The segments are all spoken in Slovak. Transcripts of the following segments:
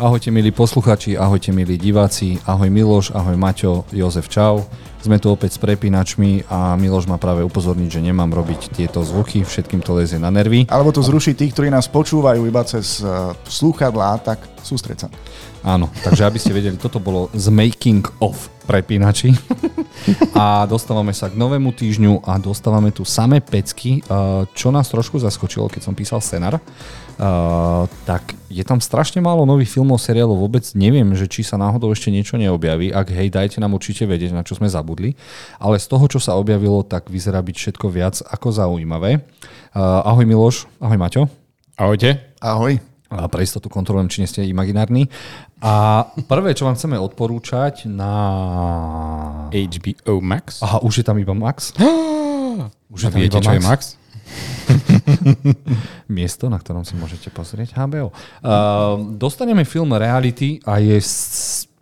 Ahojte milí posluchači, ahojte milí diváci, ahoj Miloš, ahoj Maťo, Jozef, čau. Sme tu opäť s prepínačmi a Miloš ma práve upozorniť, že nemám robiť tieto zvuky, všetkým to lezie na nervy. Alebo to zruší tých, ktorí nás počúvajú iba cez uh, slúchadlá, tak sústreď sa. Áno, takže aby ste vedeli, toto bolo z making of prepínači. a dostávame sa k novému týždňu a dostávame tu samé pecky, čo nás trošku zaskočilo, keď som písal scenár. Uh, tak je tam strašne málo nových filmov, seriálov, vôbec neviem, že či sa náhodou ešte niečo neobjaví. Ak hej, dajte nám určite vedieť, na čo sme zabudli. Ale z toho, čo sa objavilo, tak vyzerá byť všetko viac ako zaujímavé. Uh, ahoj Miloš, ahoj Maťo. Ahojte. Ahoj. A pre istotu kontrolujem, či nie ste imaginárni. A prvé, čo vám chceme odporúčať na... HBO Max. Aha, už je tam iba Max? už je tam viete, iba Max? čo je Max? Miesto, na ktorom si môžete pozrieť HBO. Uh, dostaneme film Reality a je,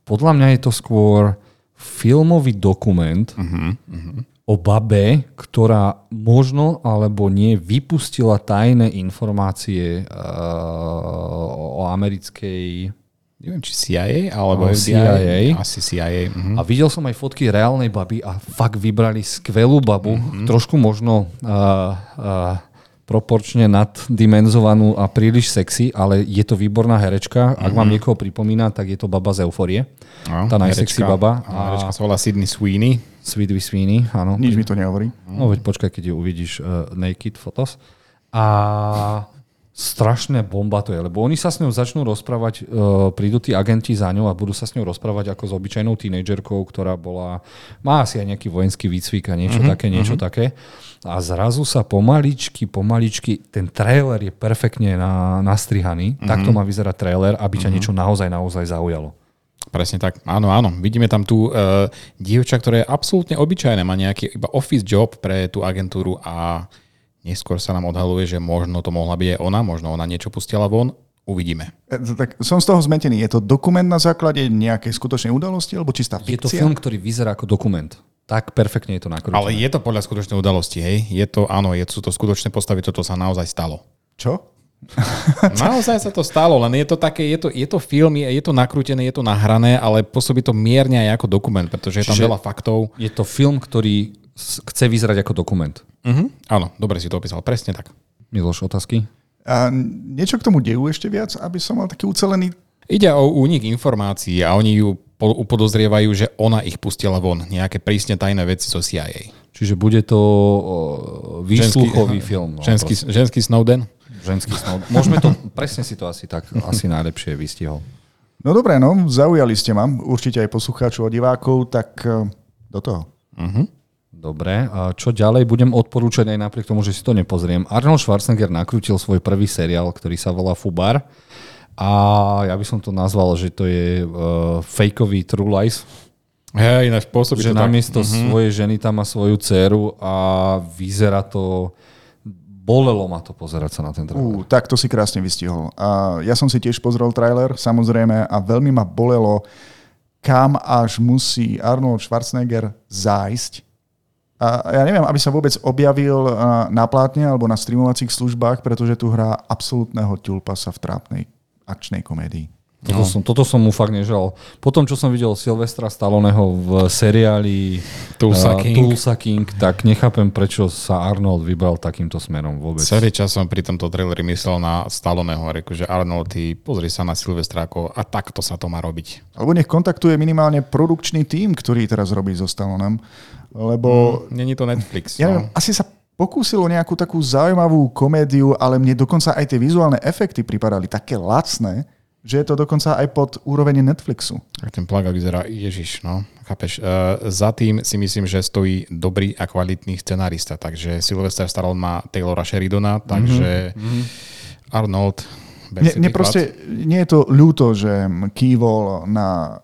podľa mňa je to skôr filmový dokument uh-huh, uh-huh. O babe, ktorá možno alebo nie vypustila tajné informácie uh, o americkej neviem, či CIA, alebo no, CIA. Asi CIA. Uh-huh. A videl som aj fotky reálnej baby a fakt vybrali skvelú babu, uh-huh. trošku možno uh, uh, proporčne naddimenzovanú a príliš sexy, ale je to výborná herečka. Ak uh-huh. vám niekoho pripomína, tak je to baba z Euforie. No, tá najsexy baba. A herečka sa volá Sydney Sweeney. Sweet Sweeney, áno. Nič mi to nehovorí. No veď počkaj, keď ju uvidíš uh, naked fotos. A strašné bomba to je, lebo oni sa s ňou začnú rozprávať, uh, prídu tí agenti za ňou a budú sa s ňou rozprávať ako s obyčajnou tínejdžerkou, ktorá bola, má asi aj nejaký vojenský výcvik a niečo uh-huh, také, niečo uh-huh. také. A zrazu sa pomaličky, pomaličky, ten trailer je perfektne na, nastrihaný, uh-huh. takto má vyzerať trailer, aby ťa uh-huh. niečo naozaj, naozaj zaujalo. Presne tak. Áno, áno. Vidíme tam tú uh, dievča, ktorá je absolútne obyčajná, má nejaký iba office job pre tú agentúru a Neskôr sa nám odhaluje, že možno to mohla byť aj ona, možno ona niečo pustila von. Uvidíme. E, tak som z toho zmetený. Je to dokument na základe nejakej skutočnej udalosti alebo čistá fikcia? Je to film, ktorý vyzerá ako dokument. Tak perfektne je to nakrútené. Ale je to podľa skutočnej udalosti, hej? Je to, áno, je, sú to skutočné postavy, toto sa naozaj stalo. Čo? Naozaj sa to stalo, len je to také, je to, je to film, je, je to nakrútené, je to nahrané, ale pôsobí to mierne aj ako dokument, pretože je tam Čiže veľa faktov. Je to film, ktorý chce vyzerať ako dokument. Uh-huh. Áno, dobre si to opísal, presne tak. Miloš, otázky? A niečo k tomu dejú ešte viac, aby som mal taký ucelený... Ide o únik informácií a oni ju upodozrievajú, že ona ich pustila von. Nejaké prísne tajné veci zo CIA. Čiže bude to výsluchový ženský, film. No, ženský, ženský Snowden? Ženský Snowden. Môžeme to, presne si to asi tak asi najlepšie vystihol. No dobré, no, zaujali ste ma, určite aj poslucháčov a divákov, tak eh, do toho. Uh-huh. Dobre, a čo ďalej budem odporúčať aj napriek tomu, že si to nepozriem. Arnold Schwarzenegger nakrútil svoj prvý seriál, ktorý sa volá Fubar. A ja by som to nazval, že to je uh, fakeový True Lies. Hej, ináč pôsobí že to namiesto tak. Mhm. svojej ženy tam má svoju dceru a vyzerá to bolelo ma to pozerať sa na ten trailer. Uh, tak to si krásne vystihol. A ja som si tiež pozrel trailer, samozrejme, a veľmi ma bolelo, kam až musí Arnold Schwarzenegger zájsť, a ja neviem, aby sa vôbec objavil na plátne alebo na streamovacích službách, pretože tu hrá absolútneho sa v trápnej akčnej komédii. Toto, no. som, toto som mu fakt nežal. Potom, čo som videl Silvestra Stalloneho v seriáli Tulsa, uh, King. Tulsa King, tak nechápem, prečo sa Arnold vybral takýmto smerom vôbec. Celý čas som pri tomto traileri myslel na Stalloneho a reku, že Arnold, ty pozri sa na Silvestra ako a takto sa to má robiť. Alebo nech kontaktuje minimálne produkčný tím, ktorý teraz robí so Stallonem lebo... Mm, není to Netflix. Ja no. asi sa pokúsilo nejakú takú zaujímavú komédiu, ale mne dokonca aj tie vizuálne efekty pripadali také lacné, že je to dokonca aj pod úroveň Netflixu. Tak ten plagát vyzerá, ježiš, no, chápeš. Uh, za tým si myslím, že stojí dobrý a kvalitný scenárista, takže Sylvester Stallone má Taylora Sheridona, takže mm-hmm. Arnold... Mne, proste, nie je to ľúto, že kývol na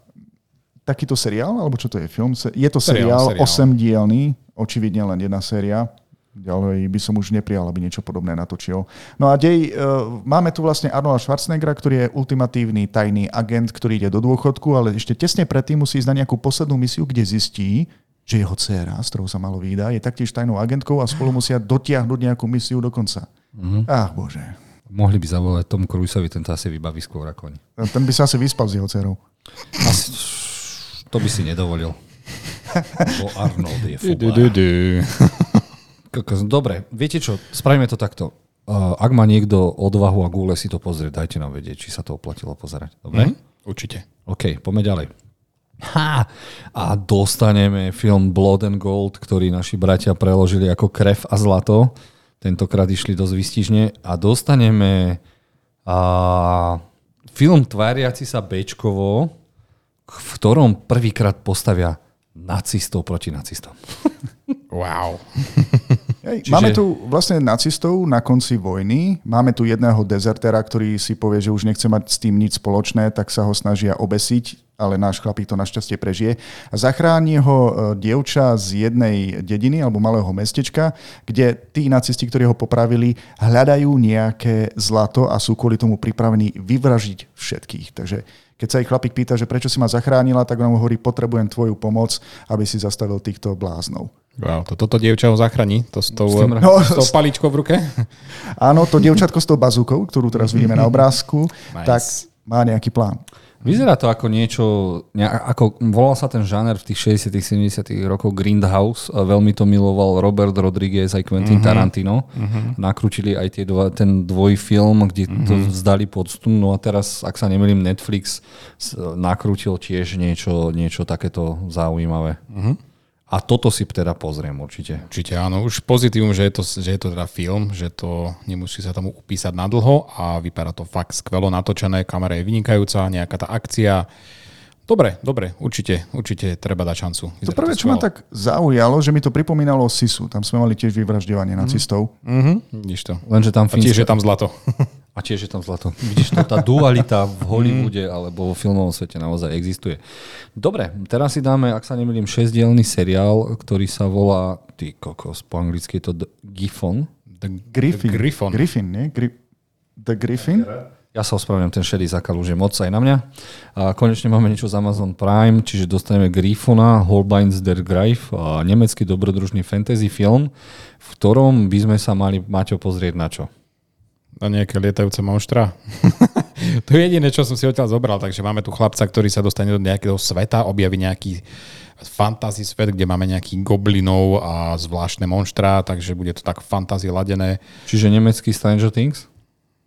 takýto seriál, alebo čo to je film? Je to seriál, seriál, seriál. 8 dielný, očividne len jedna séria. Ďalej by som už neprijal, aby niečo podobné natočil. No a dej, uh, máme tu vlastne Arnold Schwarzeneggera, ktorý je ultimatívny tajný agent, ktorý ide do dôchodku, ale ešte tesne predtým musí ísť na nejakú poslednú misiu, kde zistí, že jeho dcéra, s ktorou sa malo výda, je taktiež tajnou agentkou a spolu musia dotiahnuť nejakú misiu do konca. Mm-hmm. Ach bože. Mohli by zavolať Tom Cruiseovi, ten to asi vybaví skôr ako oni. Ten by sa asi vyspal s jeho dcerou. Asi, to by si nedovolil. Bo Arnold je du. Kokos, Dobre, viete čo, spravíme to takto. Uh, ak má niekto odvahu a gúle si to pozrieť, dajte nám vedieť, či sa to oplatilo pozerať. Dobre? Mhm, Určite. OK, poďme ďalej. Ha! A dostaneme film Blood and Gold, ktorý naši bratia preložili ako Krev a zlato. Tentokrát išli dosť vystižne. A dostaneme a, film tváriaci sa Bčkovo, v ktorom prvýkrát postavia nacistov proti nacistom. Wow. Hej, Čiže- Máme tu vlastne nacistov na konci vojny, máme tu jedného dezertera, ktorý si povie, že už nechce mať s tým nič spoločné, tak sa ho snažia obesiť, ale náš chlapík to našťastie prežije. A zachráni ho e, dievča z jednej dediny alebo malého mestečka, kde tí nacisti, ktorí ho popravili, hľadajú nejaké zlato a sú kvôli tomu pripravení vyvražiť všetkých. Takže keď sa ich chlapík pýta, že prečo si ma zachránila, tak on mu hovorí, potrebujem tvoju pomoc, aby si zastavil týchto bláznov. wow. To, toto dievča ho zachráni. To s tou, S tým No, s tou paličkou v ruke. Áno, to dievčatko s tou bazúkou, ktorú teraz vidíme na obrázku, Nice. tak má nejaký plán. Vyzerá to ako niečo, ako volal sa ten žáner v tých 60 70 rokoch Grindhouse, veľmi to miloval Robert Rodriguez aj Quentin mm-hmm. Tarantino. Mm-hmm. Nakrútili aj tie dva, ten dvojfilm, kde mm-hmm. to vzdali poctu. No a teraz, ak sa nemýlim, Netflix nakrútil tiež niečo, niečo takéto zaujímavé. Mm-hmm. A toto si teda pozriem určite. Určite áno. Už pozitívum, že je, to, že je to teda film, že to nemusí sa tomu upísať na dlho a vypadá to fakt skvelo natočené, kamera je vynikajúca, nejaká tá akcia. Dobre, dobre, určite, určite treba dať šancu. To Vyzerá prvé, čo ma tak zaujalo, že mi to pripomínalo Sisu. Tam sme mali tiež vyvražďovanie nacistov. Mhm, vidíš to. Lenže tam A tiež je fínska... tam zlato. A tiež je tam zlato. Vidíš to, tá dualita v Hollywoode alebo vo filmovom svete naozaj existuje. Dobre, teraz si dáme, ak sa nemýlim, šesťdielný seriál, ktorý sa volá, ty kokos, po anglicky je to The Giffon. The, Griffin. The Griffon. Griffin, nie? Gri- The Griffin? Ja sa ospravedlňujem, ten šedý zákal už je moc aj na mňa. A konečne máme niečo z Amazon Prime, čiže dostaneme Griffona, Holbeins der Greif, a nemecký dobrodružný fantasy film, v ktorom by sme sa mali, Maťo, pozrieť na čo? Na nejaké lietajúce monštra. to je jediné, čo som si odtiaľ zobral. Takže máme tu chlapca, ktorý sa dostane do nejakého sveta, objaví nejaký fantasy svet, kde máme nejakých goblinov a zvláštne monštra, takže bude to tak fantasy ladené. Čiže nemecký Stranger Things?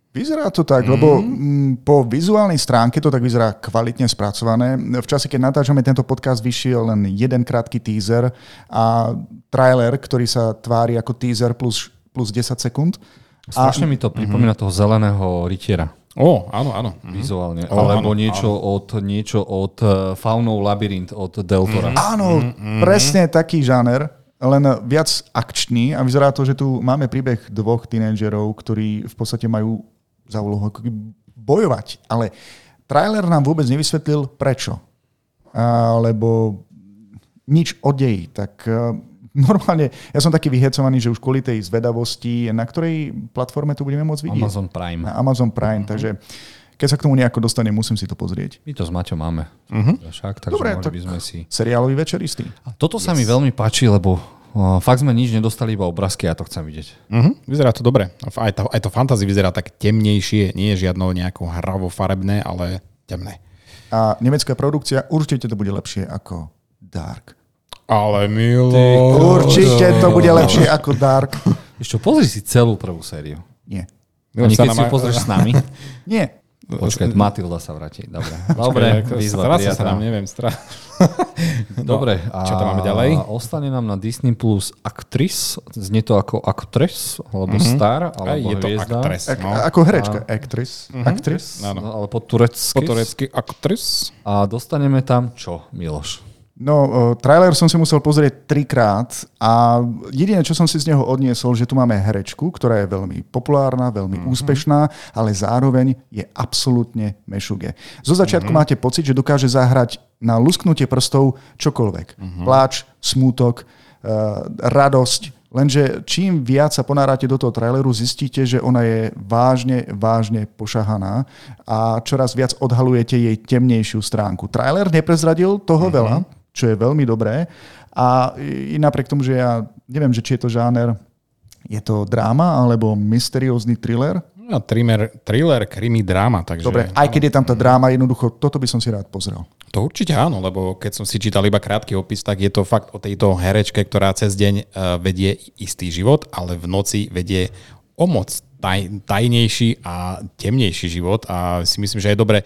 Vyzerá to tak, mm. lebo mm, po vizuálnej stránke to tak vyzerá kvalitne spracované. V čase, keď natáčame tento podcast, vyšiel len jeden krátky teaser a trailer, ktorý sa tvári ako teaser plus, plus 10 sekúnd. Strašne mi to pripomína toho zeleného rytiera. Ó, áno, áno. vizuálne. O, Alebo áno, niečo, Od, niečo od uh, Faunov Labyrint od Deltora. Áno, Mm-hmm. presne taký žáner, len viac akčný a vyzerá to, že tu máme príbeh dvoch tínedžerov, ktorí v podstate majú za úlohu bojovať. Ale trailer nám vôbec nevysvetlil prečo. Alebo nič o deji. Tak eh, normálne, ja som taký vyhecovaný, že už kvôli tej zvedavosti, na ktorej platforme to budeme môcť vidieť? Amazon Prime. Na Amazon Prime, takže keď sa k tomu nejako dostane, musím si to pozrieť. My to s Maťom máme. Mhm. Však, takže Dobre, tak- by sme si... Seriálový večer istý. A toto sa mi veľmi páči, lebo uh, fakt sme nič nedostali, iba obrázky, ja to chcem vidieť. Mhm, vyzerá to dobre. Aj to, aj to fantasy vyzerá tak temnejšie, nie je žiadno nejako hravo-farebné, ale temné. A nemecká produkcia určite to bude lepšie ako Dark. Ale milo. Určite to bude lepšie ako Dark. Ešte pozri si celú prvú sériu. Nie. Ani keď si ju pozrieš s nami. Nie. Počkaj, Matilda sa vráti. Dobre, Dobre výzva stráca sa nám, neviem, strá... Dobre, a čo tam máme ďalej? ostane nám na Disney Plus Actress, znie to ako Actress, alebo mm-hmm. Star, Aj alebo je to hviezda. Ak, No. Ako herečka. Actress. Actress. Áno. No, ale po turecky. Po turecky aktres. A dostaneme tam čo, Miloš? No, uh, trailer som si musel pozrieť trikrát a jediné, čo som si z neho odniesol, že tu máme herečku, ktorá je veľmi populárna, veľmi mm-hmm. úspešná, ale zároveň je absolútne mešuge. Zo začiatku mm-hmm. máte pocit, že dokáže zahrať na lusknutie prstov čokoľvek. Mm-hmm. Pláč, smútok, uh, radosť. Lenže čím viac sa ponárate do toho traileru, zistíte, že ona je vážne, vážne pošahaná a čoraz viac odhalujete jej temnejšiu stránku. Trailer neprezradil toho mm-hmm. veľa, čo je veľmi dobré. A i napriek tomu, že ja neviem, že či je to žáner, je to dráma alebo mysteriózny thriller, No, thriller, thriller, krimi, dráma. Takže, Dobre, aj keď je tam tá dráma, jednoducho, toto by som si rád pozrel. To určite áno, lebo keď som si čítal iba krátky opis, tak je to fakt o tejto herečke, ktorá cez deň uh, vedie istý život, ale v noci vedie o moc taj, tajnejší a temnejší život a si myslím, že je dobre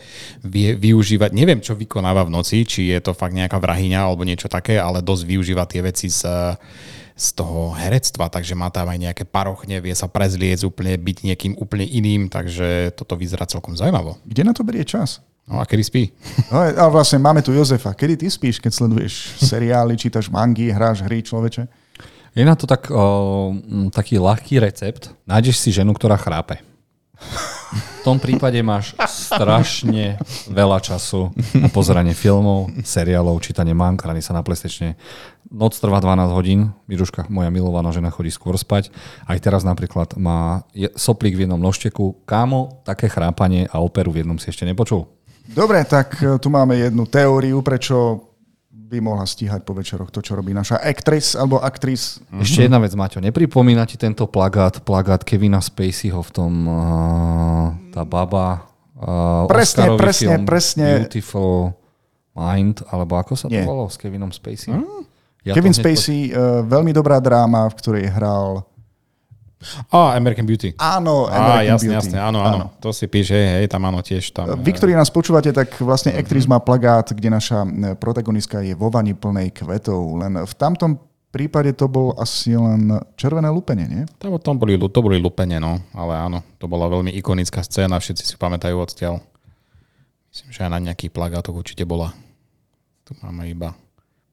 využívať, neviem čo vykonáva v noci, či je to fakt nejaká vrahyňa alebo niečo také, ale dosť využíva tie veci z, z toho herectva, takže má tam aj nejaké parochne, vie sa prezliec úplne, byť niekým úplne iným, takže toto vyzerá celkom zaujímavo. Kde na to berie čas? No a kedy spí? No a vlastne máme tu Jozefa. Kedy ty spíš, keď sleduješ seriály, čítaš mangy, hráš hry, človeče? Je na to tak, o, taký ľahký recept. Nájdeš si ženu, ktorá chrápe. V tom prípade máš strašne veľa času na pozeranie filmov, seriálov, čítanie mang, hranie sa na PlayStation. Noc trvá 12 hodín, Miruška, moja milovaná žena, chodí skôr spať. Aj teraz napríklad má soplík v jednom nožteku. Kámo, také chrápanie a operu v jednom si ešte nepočul? Dobre, tak e, tu máme jednu teóriu, prečo by mohla stíhať po večeroch to, čo robí naša aktris alebo aktris. Ešte jedna vec, Maťo, nepripomína ti tento plagát, plagát Kevina Spaceyho v tom uh, tá baba uh, presne, presne, film presne. Beautiful Mind, alebo ako sa to Nie. volalo s Kevinom Spacey? Hmm? Ja Kevin to Spacey, uh, veľmi dobrá dráma, v ktorej hral... Á, American Beauty. Áno, Á, American jasne, Beauty. jasne, áno, áno, To si píše, hej, tam áno, tiež tam. Vy, ktorí nás počúvate, tak vlastne aktris má plagát, kde naša e, protagonistka je vo vani plnej kvetov. Len v tamtom prípade to bol asi len červené lupenie, nie? Tam, tam boli, to boli lupene, no, ale áno, to bola veľmi ikonická scéna, všetci si pamätajú odtiaľ. Myslím, že aj na nejakých plagátoch určite bola. Tu máme iba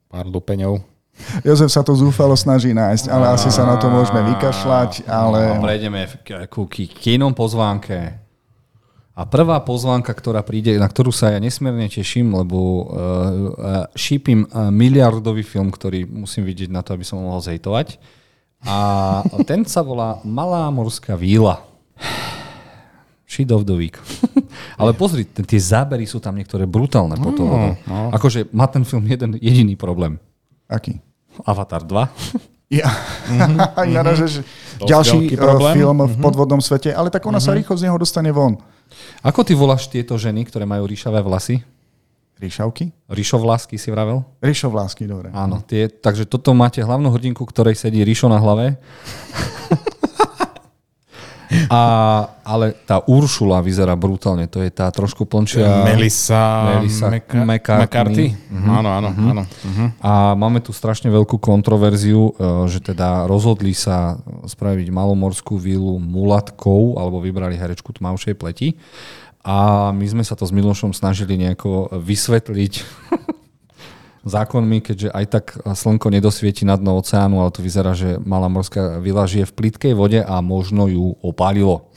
pár lupeňov. Jozef sa to zúfalo snaží nájsť, ale asi sa na to môžeme vykašľať, ale... prejdeme k- ku k- kínom pozvánke. A prvá pozvánka, ktorá príde, na ktorú sa ja nesmierne teším, lebo uh, šípim uh, miliardový film, ktorý musím vidieť na to, aby som ho mohol zejtovať. A ten sa volá Malá morská víla. Shit of the week. Ale pozri, tie zábery sú tam niektoré brutálne po toho. no. Akože má ten film jeden jediný problém. Aký? Avatar 2. Ja. Mm-hmm. Naražeš Dosť ďalší problém. film v podvodnom svete, ale tak ona sa rýchlo z neho dostane von. Ako ty voláš tieto ženy, ktoré majú ríšavé vlasy? Ríšavky? Ríšovlásky si vravel? Ríšovlásky, dobre. Áno, tie, takže toto máte hlavnú hrdinku, ktorej sedí Ríšo na hlave. A, ale tá Uršula vyzerá brutálne, to je tá trošku plnčia. Melissa, Melissa Meka- McCartney. McCarthy. Áno, áno, áno. Mhm. A máme tu strašne veľkú kontroverziu, e, že teda rozhodli sa spraviť malomorskú vílu mulatkou, alebo vybrali herečku tmavšej pleti. A my sme sa to s Milošom snažili nejako vysvetliť zákonmi, keďže aj tak slnko nedosvieti na dno oceánu, ale to vyzerá, že malá morská vila žije v plitkej vode a možno ju opálilo.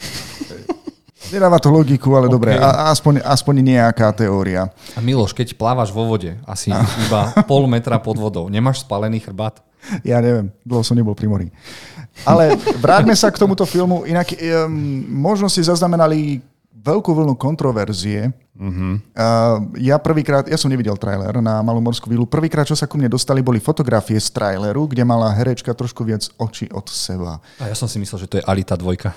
Nedáva to logiku, ale okay. dobre, a, aspoň, aspoň nejaká teória. A Miloš, keď plávaš vo vode, asi iba pol metra pod vodou, nemáš spalený chrbát? Ja neviem, dlho som nebol pri mori. Ale vráťme sa k tomuto filmu. Inak um, možno si zaznamenali veľkú vlnu kontroverzie. Uh-huh. Uh, ja prvýkrát, ja som nevidel trailer na Malú morskú vílu. Prvýkrát, čo sa ku mne dostali, boli fotografie z traileru, kde mala herečka trošku viac oči od seba. A ja som si myslel, že to je Alita dvojka.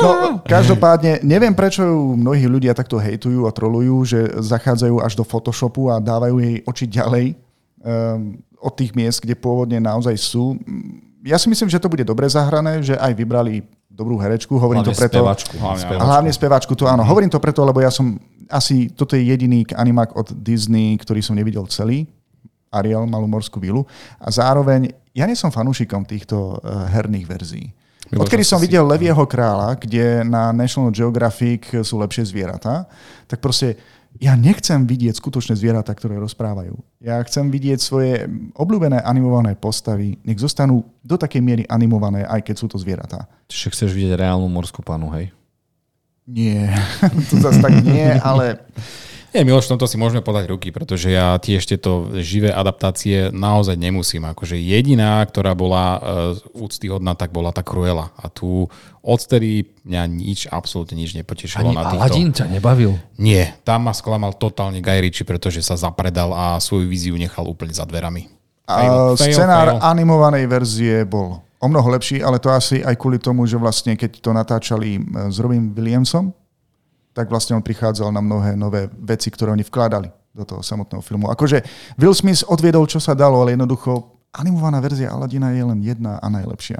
No, každopádne, neviem, prečo ju mnohí ľudia takto hejtujú a trolujú, že zachádzajú až do Photoshopu a dávajú jej oči ďalej um, od tých miest, kde pôvodne naozaj sú. Ja si myslím, že to bude dobre zahrané, že aj vybrali dobrú herečku. Hovorím Hlavne to preto... spevačku. Hlavne, A hlavne speváčku, to áno. Hovorím to preto, lebo ja som asi, toto je jediný animák od Disney, ktorý som nevidel celý. Ariel, Malú morskú vilu. A zároveň, ja nie som fanúšikom týchto uh, herných verzií. Odkedy som videl Levieho kráľa, kde na National Geographic sú lepšie zvieratá, tak proste ja nechcem vidieť skutočné zvieratá, ktoré rozprávajú. Ja chcem vidieť svoje obľúbené animované postavy, nech zostanú do takej miery animované, aj keď sú to zvieratá. Čiže chceš vidieť reálnu morskú panu, hej? Nie, to zase tak nie, ale Nie, Miloš, v tomto si môžeme podať ruky, pretože ja tiež tieto živé adaptácie naozaj nemusím. Akože jediná, ktorá bola uh, úctyhodná, tak bola tá Cruella. A tu odtedy mňa nič, absolútne nič nepotešilo Ani na týchto. Aladin ťa nebavil. Nie, tam ma sklamal totálne Guy Ritchie, pretože sa zapredal a svoju víziu nechal úplne za dverami. a Fail, fail, scenár fail. animovanej verzie bol O mnoho lepší, ale to asi aj kvôli tomu, že vlastne keď to natáčali e, s Robin Williamsom, tak vlastne on prichádzal na mnohé nové veci, ktoré oni vkladali do toho samotného filmu. Akože Will Smith odviedol, čo sa dalo, ale jednoducho animovaná verzia Aladina je len jedna a najlepšia.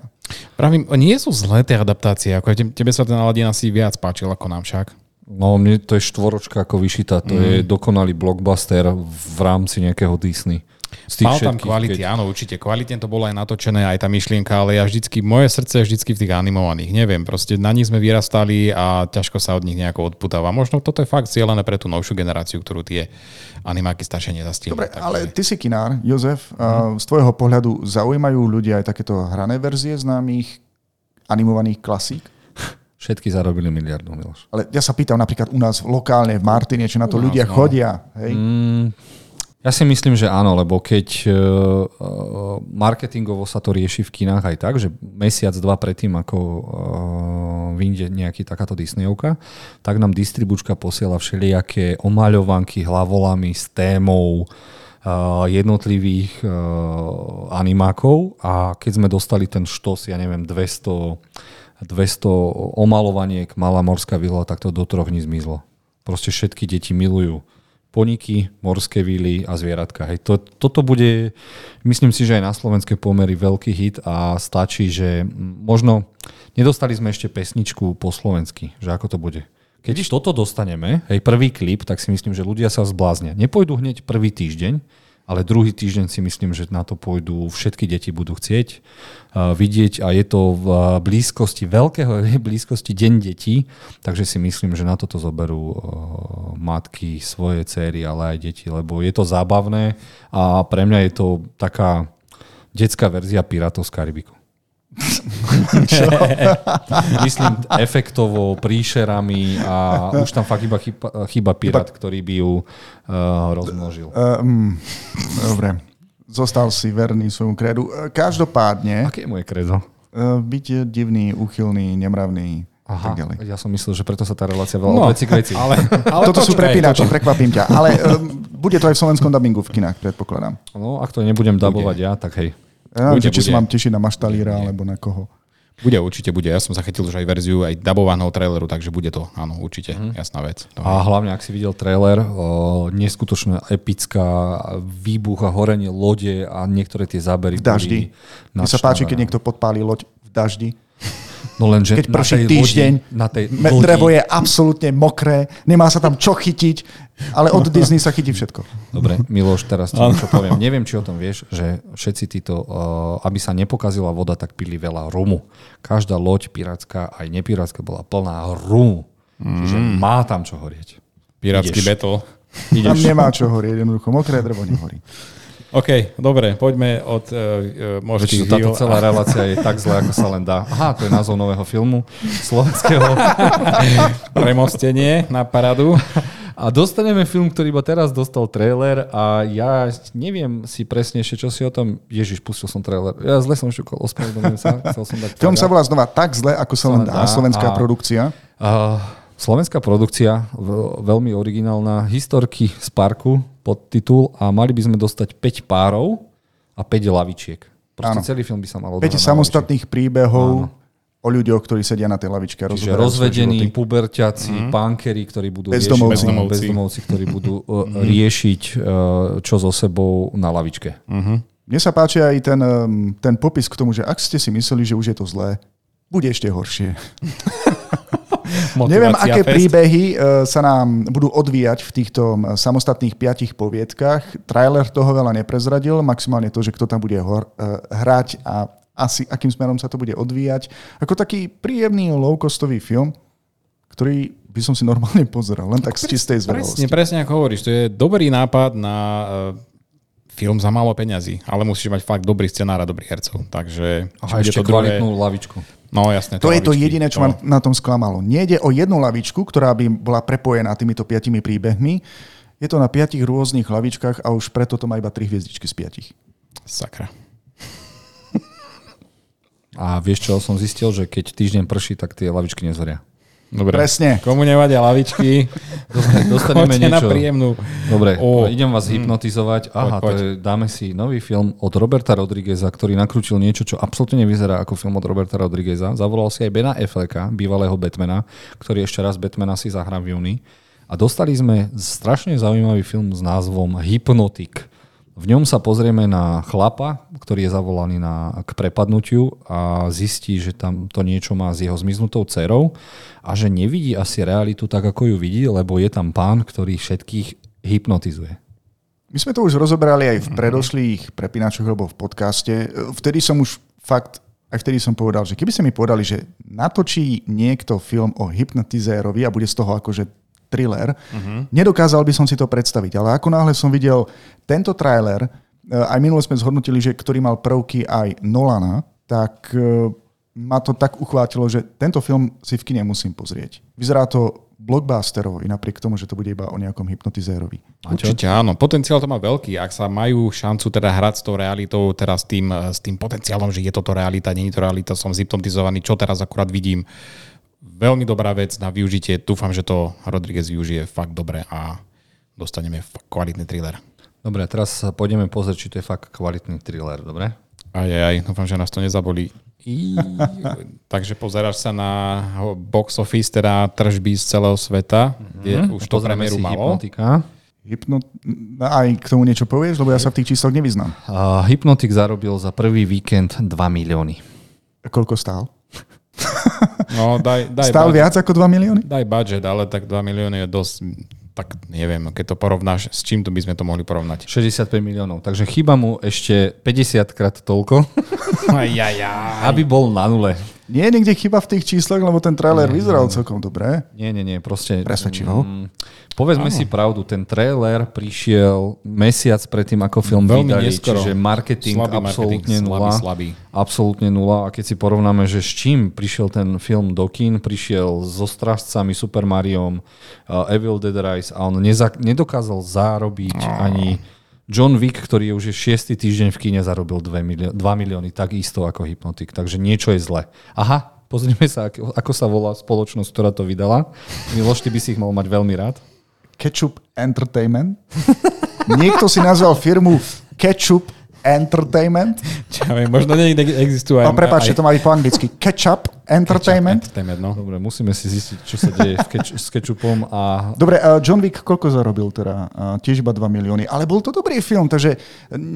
Pravím, nie sú zlé tie adaptácie. Ako tebe sa ten Aladin asi viac páčil ako nám však. No, mne to je štvoročka ako vyšitá. To mm. je dokonalý blockbuster v rámci nejakého Disney. Z tých Mal tam kvality, keď... áno, určite. Kvalitne to bolo aj natočené, aj tá myšlienka, ale ja vždycky, moje srdce je vždycky v tých animovaných. Neviem, proste na nich sme vyrastali a ťažko sa od nich nejako odputáva. Možno toto je fakt cieľené pre tú novšiu generáciu, ktorú tie animáky staršie nezastihli. Dobre, takže... ale ty si kinár, Jozef, uh, z tvojho pohľadu zaujímajú ľudia aj takéto hrané verzie známych animovaných klasík? Všetky zarobili miliardu, Miloš. Ale ja sa pýtam napríklad u nás lokálne v Martine, či na to u ľudia no. chodia. Hej? Mm, ja si myslím, že áno, lebo keď uh, marketingovo sa to rieši v kinách aj tak, že mesiac, dva predtým, ako uh, vyjde nejaký takáto Disneyovka, tak nám distribučka posiela všelijaké omaľovanky hlavolami s témou jednotlivých animákov a keď sme dostali ten štos, ja neviem, 200, 200 omalovaniek Malá morská vila, tak to do troch dní zmizlo. Proste všetky deti milujú poniky, morské víly a zvieratka. Hej, to, toto bude, myslím si, že aj na slovenské pomery veľký hit a stačí, že možno nedostali sme ešte pesničku po slovensky, že ako to bude. Keď toto dostaneme, hej, prvý klip, tak si myslím, že ľudia sa zbláznia. Nepôjdu hneď prvý týždeň, ale druhý týždeň si myslím, že na to pôjdu, všetky deti budú chcieť uh, vidieť a je to v blízkosti, veľkého blízkosti deň detí, takže si myslím, že na toto zoberú uh, matky, svoje céry, ale aj deti, lebo je to zábavné a pre mňa je to taká detská verzia Pirátov z Karibiku. Myslím efektovo, príšerami a už tam fakt iba chyba, chyba pirát, ktorý by ju uh, rozmnožil. Um, dobre. Zostal si verný svojmu kredu. Každopádne... Aké je moje kredo? Byť divný, úchylný, nemravný. Aha, ja som myslel, že preto sa tá relácia veľa no, od veci k veci. Ale, ale Toto sú prepínači, toto... prekvapím ťa. Ale um, bude to aj v slovenskom dubbingu v kinách, predpokladám. No, ak to nebudem dabovať ja, tak hej. Ja neviem, či sa mám tešiť na Maštalíra, alebo na koho. Bude, určite bude. Ja som zachytil už aj verziu aj dabovaného traileru, takže bude to, áno, určite, mm. jasná vec. To a je. hlavne, ak si videl trailer, o, neskutočná epická výbuch a horenie lode a niektoré tie zábery. V daždi. Mne sa páči, keď niekto podpálí loď v daždi. No lenže Keď prší týždeň, lodi, na tej lodi. drevo je absolútne mokré, nemá sa tam čo chytiť, ale od Disney sa chytí všetko. Dobre, Miloš, teraz ti niečo poviem. Neviem, či o tom vieš, že všetci títo, uh, aby sa nepokazila voda, tak pili veľa rumu. Každá loď pirátska, aj nepirátska, bola plná rumu. Mm. Čiže má tam čo horieť. Pirátsky battle. Tam nemá čo horieť, jednoducho mokré drevo nehorí. OK, dobre, poďme od uh, možných Čiže táto celá relácia je tak zlá, ako sa len dá. Aha, to je názov nového filmu slovenského. Premostenie na paradu. A dostaneme film, ktorý iba teraz dostal trailer a ja neviem si presne ešte, čo si o tom... Ježiš, pustil som trailer. Ja zle som šukol, ospravedlňujem sa. Chcel som dať film sa volá znova tak zle, ako sa len dá, slovenská a, produkcia. Uh, slovenská produkcia, veľmi originálna, historky z parku, podtitul a mali by sme dostať 5 párov a 5 lavičiek. Proste Áno. celý film by sa mal 5 samostatných príbehov Áno. O ľuďoch, ktorí sedia na tej lavičke. Čiže rozvedení, puberťaci, mm. pánkery, ktorí budú bezdomovci. riešiť, bezdomovci, ktorí budú uh, riešiť uh, čo so sebou na lavičke. Mm-hmm. Mne sa páči aj ten, ten popis k tomu, že ak ste si mysleli, že už je to zlé, bude ešte horšie. Neviem, aké fest. príbehy e, sa nám budú odvíjať v týchto samostatných piatich poviedkach. Trailer toho veľa neprezradil, maximálne to, že kto tam bude hor, e, hrať a asi akým smerom sa to bude odvíjať. Ako taký príjemný low-costový film, ktorý by som si normálne pozeral, len tak z čistej zvedavosti. Presne, presne ako hovoríš, to je dobrý nápad na e, film za málo peňazí, ale musíš mať fakt dobrý scenár a dobrých hercov. Takže, a ešte to kvalitnú druhé... lavičku. No jasne. To, to je to jediné, čo ma na tom sklamalo. Nejde o jednu lavičku, ktorá by bola prepojená týmito piatimi príbehmi. Je to na piatich rôznych lavičkách a už preto to má iba tri hviezdičky z piatich. Sakra. A vieš čo, som zistil, že keď týždeň prší, tak tie lavičky nezhoria. Dobre. Presne. Komu nevadia lavičky, dostaneme choďte na niečo. príjemnú. Dobre, Ó. idem vás hypnotizovať. Aha, Poď, poď. to je, dáme si nový film od Roberta Rodrigueza, ktorý nakrútil niečo, čo absolútne nevyzerá ako film od Roberta Rodrigueza. Zavolal si aj Bena Afflecka, bývalého Batmana, ktorý ešte raz Batmana si zahrá v júni. A dostali sme strašne zaujímavý film s názvom Hypnotic. V ňom sa pozrieme na chlapa, ktorý je zavolaný na, k prepadnutiu a zistí, že tam to niečo má s jeho zmiznutou dcerou a že nevidí asi realitu tak, ako ju vidí, lebo je tam pán, ktorý všetkých hypnotizuje. My sme to už rozobrali aj v predošlých prepínačoch alebo v podcaste. Vtedy som už fakt, aj vtedy som povedal, že keby ste mi povedali, že natočí niekto film o hypnotizérovi a bude z toho akože thriller, uh-huh. nedokázal by som si to predstaviť. Ale ako náhle som videl tento trailer, e, aj minule sme zhodnotili, že ktorý mal prvky aj Nolana, tak e, ma to tak uchvátilo, že tento film si v kine musím pozrieť. Vyzerá to blockbusterovo, i napriek tomu, že to bude iba o nejakom hypnotizérovi. Určite áno. Potenciál to má veľký. Ak sa majú šancu teda hrať s tou realitou, teraz s tým, s tým potenciálom, že je toto realita, nie je to realita, som zhypnotizovaný, čo teraz akurát vidím. Veľmi dobrá vec na využitie. Dúfam, že to Rodriguez využije fakt dobre a dostaneme fakt kvalitný thriller. Dobre, teraz sa pôjdeme pozrieť, či to je fakt kvalitný thriller, dobre? Aj, aj, aj, dúfam, že nás to nezabolí. I... Takže pozeráš sa na box office, teda tržby z celého sveta, kde už to premiéru malo. Hypnotika. Hypnot... Aj k tomu niečo povieš, lebo ja sa v tých čísloch nevyznám. Uh, Hypnotik zarobil za prvý víkend 2 milióny. A koľko stál? No, daj, daj, Stál budget, viac ako 2 milióny? daj budget, ale tak 2 milióny je dosť, tak neviem, keď to porovnáš, s čím to by sme to mohli porovnať? 65 miliónov. Takže chýba mu ešte 50 krát toľko, Aj, aj, aj. aby bol na nule. Nie je niekde chyba v tých číslach, lebo ten trailer vyzeral celkom dobre. Nie, nie, nie, proste... Presvedčivo. Mm, povedzme si pravdu, ten trailer prišiel mesiac predtým, ako film Veľmi vydali, neskoro. čiže marketing Slabý absolútne marketing, nula. slabý, slabý. Absolútne nula. A keď si porovnáme, že s čím prišiel ten film do kín, prišiel so strážcami, Super Mariom, uh, Evil Dead Rise a on neza- nedokázal zárobiť ani John Wick, ktorý už je šiestý týždeň v kíne, zarobil 2, milió- 2 milióny, tak isto ako Hypnotic. Takže niečo je zle. Aha, pozrime sa, ako sa volá spoločnosť, ktorá to vydala. Miloš, ty by si ich mal mať veľmi rád. Ketchup Entertainment. Niekto si nazval firmu Ketchup Entertainment. Čo ja viem, možno niekde existujú aj... A prepáčte, aj, to má byť po anglicky. Ketchup Entertainment. Entertainment, no. Dobre, musíme si zistiť, čo sa deje keč- s kečupom a Dobre, uh, John Wick koľko zarobil teda? Uh, tiež iba 2 milióny. Ale bol to dobrý film, takže...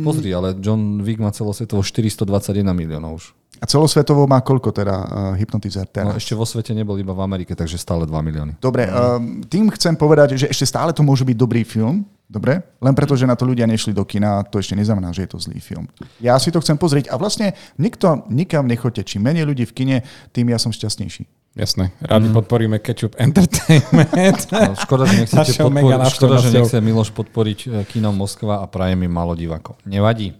pozri, ale John Wick má celosvetovo 421 miliónov už. A celosvetovo má koľko teda uh, hypnotizer No, teraz? ešte vo svete nebol iba v Amerike, takže stále 2 milióny. Dobre, um, tým chcem povedať, že ešte stále to môže byť dobrý film, dobre? Len preto, že na to ľudia nešli do kina, to ešte neznamená, že je to zlý film. Ja si to chcem pozrieť a vlastne nikto nikam nechoďte. Čím menej ľudí v kine, tým ja som šťastnejší. Jasné, rádi podporíme Ketchup Entertainment. No, škoda, že nechcete podporiť, škoda, že nechce Miloš podporiť e, kino Moskva a prajem im malo divako. Nevadí.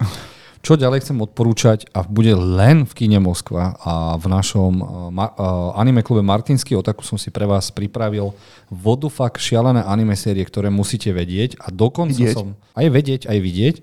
Čo ďalej chcem odporúčať a bude len v kine Moskva a v našom ma- uh, anime klube Martinsky Otaku som si pre vás pripravil vodufak šialené anime série, ktoré musíte vedieť a dokonca Vidieť. som aj vedieť, aj vidieť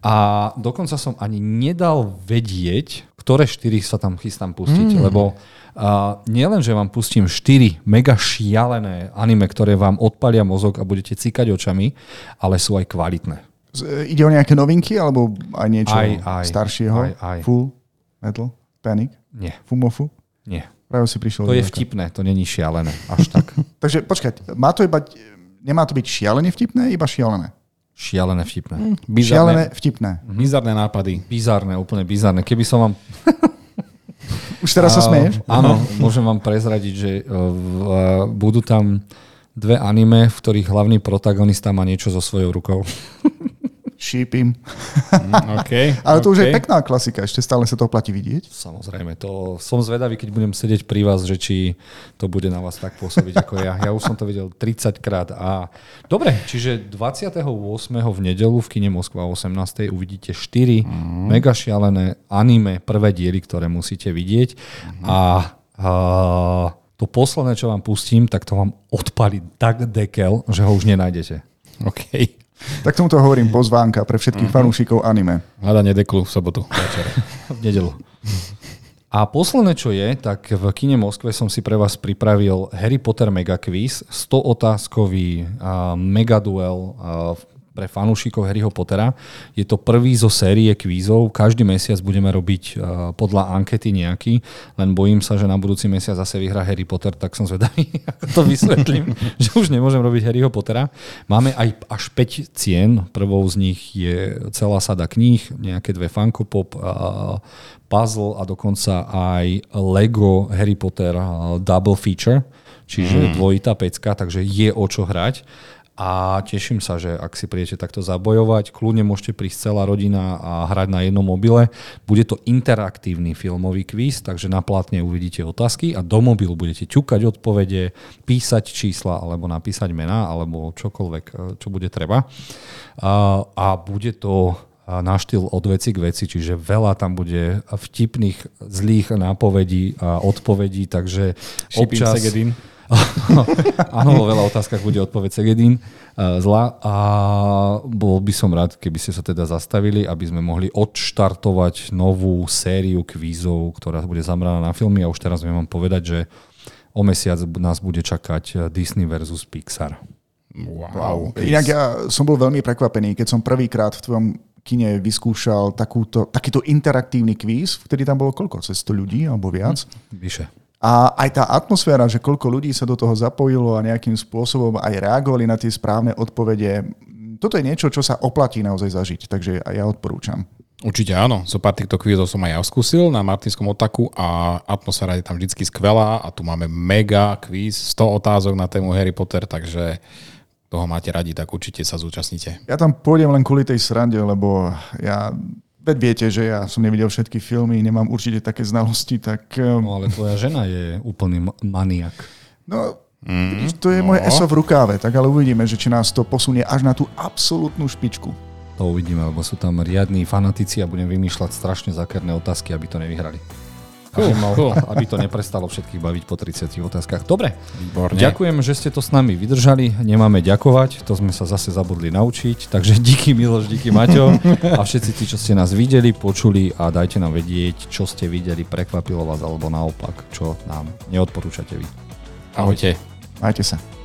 a dokonca som ani nedal vedieť, ktoré štyri sa tam chystám pustiť, mm. lebo uh, nielen, že vám pustím štyri mega šialené anime, ktoré vám odpalia mozog a budete cikať očami, ale sú aj kvalitné. E, Ide o nejaké novinky, alebo aj niečo Aj, aj. staršieho? Aj, aj. Full Metal? Panic? Nie, Fumofu? nie. Práve si prišiel. To je ďaleko. vtipné, to není šialené. Až tak. Takže počkať, má to iba, nemá to byť šialene vtipné, iba šialené. Šialené vtipné. Šialené Bizarné, vtipné. bizarné nápady. Bizárne, úplne bizárne. Keby som vám Už teraz sa smeješ? Áno, môžem vám prezradiť, že uh, budú tam dve anime, v ktorých hlavný protagonista má niečo so svojou rukou. Šípim. Mm, okay, Ale to už je okay. pekná klasika, ešte stále sa to oplatí vidieť. Samozrejme, to som zvedavý, keď budem sedieť pri vás, že či to bude na vás tak pôsobiť ako ja. Ja už som to videl 30 krát. A... Dobre, čiže 28. v nedelu v kine Moskva o 18. uvidíte 4 mm. mega šialené anime prvé diely, ktoré musíte vidieť. Mm. A, a to posledné, čo vám pustím, tak to vám odpali tak dekel, že ho už nenájdete. OK. Tak tomuto hovorím pozvánka pre všetkých fanúšikov anime. Hľadanie deklu v sobotu večer. V nedelu. A posledné, čo je, tak v kine Moskve som si pre vás pripravil Harry Potter Mega Quiz, 100 otázkový uh, megaduel uh, pre fanúšikov Harryho Pottera. Je to prvý zo série kvízov. Každý mesiac budeme robiť uh, podľa ankety nejaký, len bojím sa, že na budúci mesiac zase vyhrá Harry Potter, tak som zvedavý, ako to vysvetlím, že už nemôžem robiť Harryho Pottera. Máme aj až 5 cien. Prvou z nich je celá sada kníh, nejaké dve Funko Pop, uh, puzzle a dokonca aj Lego Harry Potter uh, double feature, čiže mm. dvojitá pecka, takže je o čo hrať a teším sa, že ak si prídete takto zabojovať, kľudne môžete prísť celá rodina a hrať na jednom mobile. Bude to interaktívny filmový kvíz, takže na plátne uvidíte otázky a do mobilu budete ťukať odpovede, písať čísla alebo napísať mená alebo čokoľvek, e, čo bude treba. A, a bude to na štýl od veci k veci, čiže veľa tam bude vtipných, zlých nápovedí a odpovedí, takže občas... Áno, vo veľa otázkach bude odpoveď Segedín e, zla a bol by som rád, keby ste sa teda zastavili, aby sme mohli odštartovať novú sériu kvízov, ktorá bude zameraná na filmy a už teraz viem vám povedať, že o mesiac nás bude čakať Disney versus Pixar. Wow. wow. Inak ja som bol veľmi prekvapený, keď som prvýkrát v tvojom kine vyskúšal takúto, takýto interaktívny kvíz, vtedy tam bolo koľko? Cez 100 ľudí alebo viac? Hm, vyše. A aj tá atmosféra, že koľko ľudí sa do toho zapojilo a nejakým spôsobom aj reagovali na tie správne odpovede, toto je niečo, čo sa oplatí naozaj zažiť, takže ja odporúčam. Určite áno, so pár týchto kvízov som aj ja skúsil na Martinskom otaku a atmosféra je tam vždy skvelá a tu máme mega kvíz, 100 otázok na tému Harry Potter, takže toho máte radi, tak určite sa zúčastnite. Ja tam pôjdem len kvôli tej srande, lebo ja Veď viete, že ja som nevidel všetky filmy, nemám určite také znalosti, tak... Ehm, no ale tvoja žena je úplný maniak. No, mm, to je no. moje eso v rukáve, tak ale uvidíme, že či nás to posunie až na tú absolútnu špičku. To uvidíme, lebo sú tam riadní fanatici a budem vymýšľať strašne zakerné otázky, aby to nevyhrali. Cool, cool. aby to neprestalo všetkých baviť po 30 otázkach. Dobre, Výborne. ďakujem, že ste to s nami vydržali. Nemáme ďakovať, to sme sa zase zabudli naučiť. Takže díky Miloš, díky Maťo a všetci tí, čo ste nás videli, počuli a dajte nám vedieť, čo ste videli, prekvapilo vás alebo naopak, čo nám neodporúčate vy. Ahojte. Majte sa.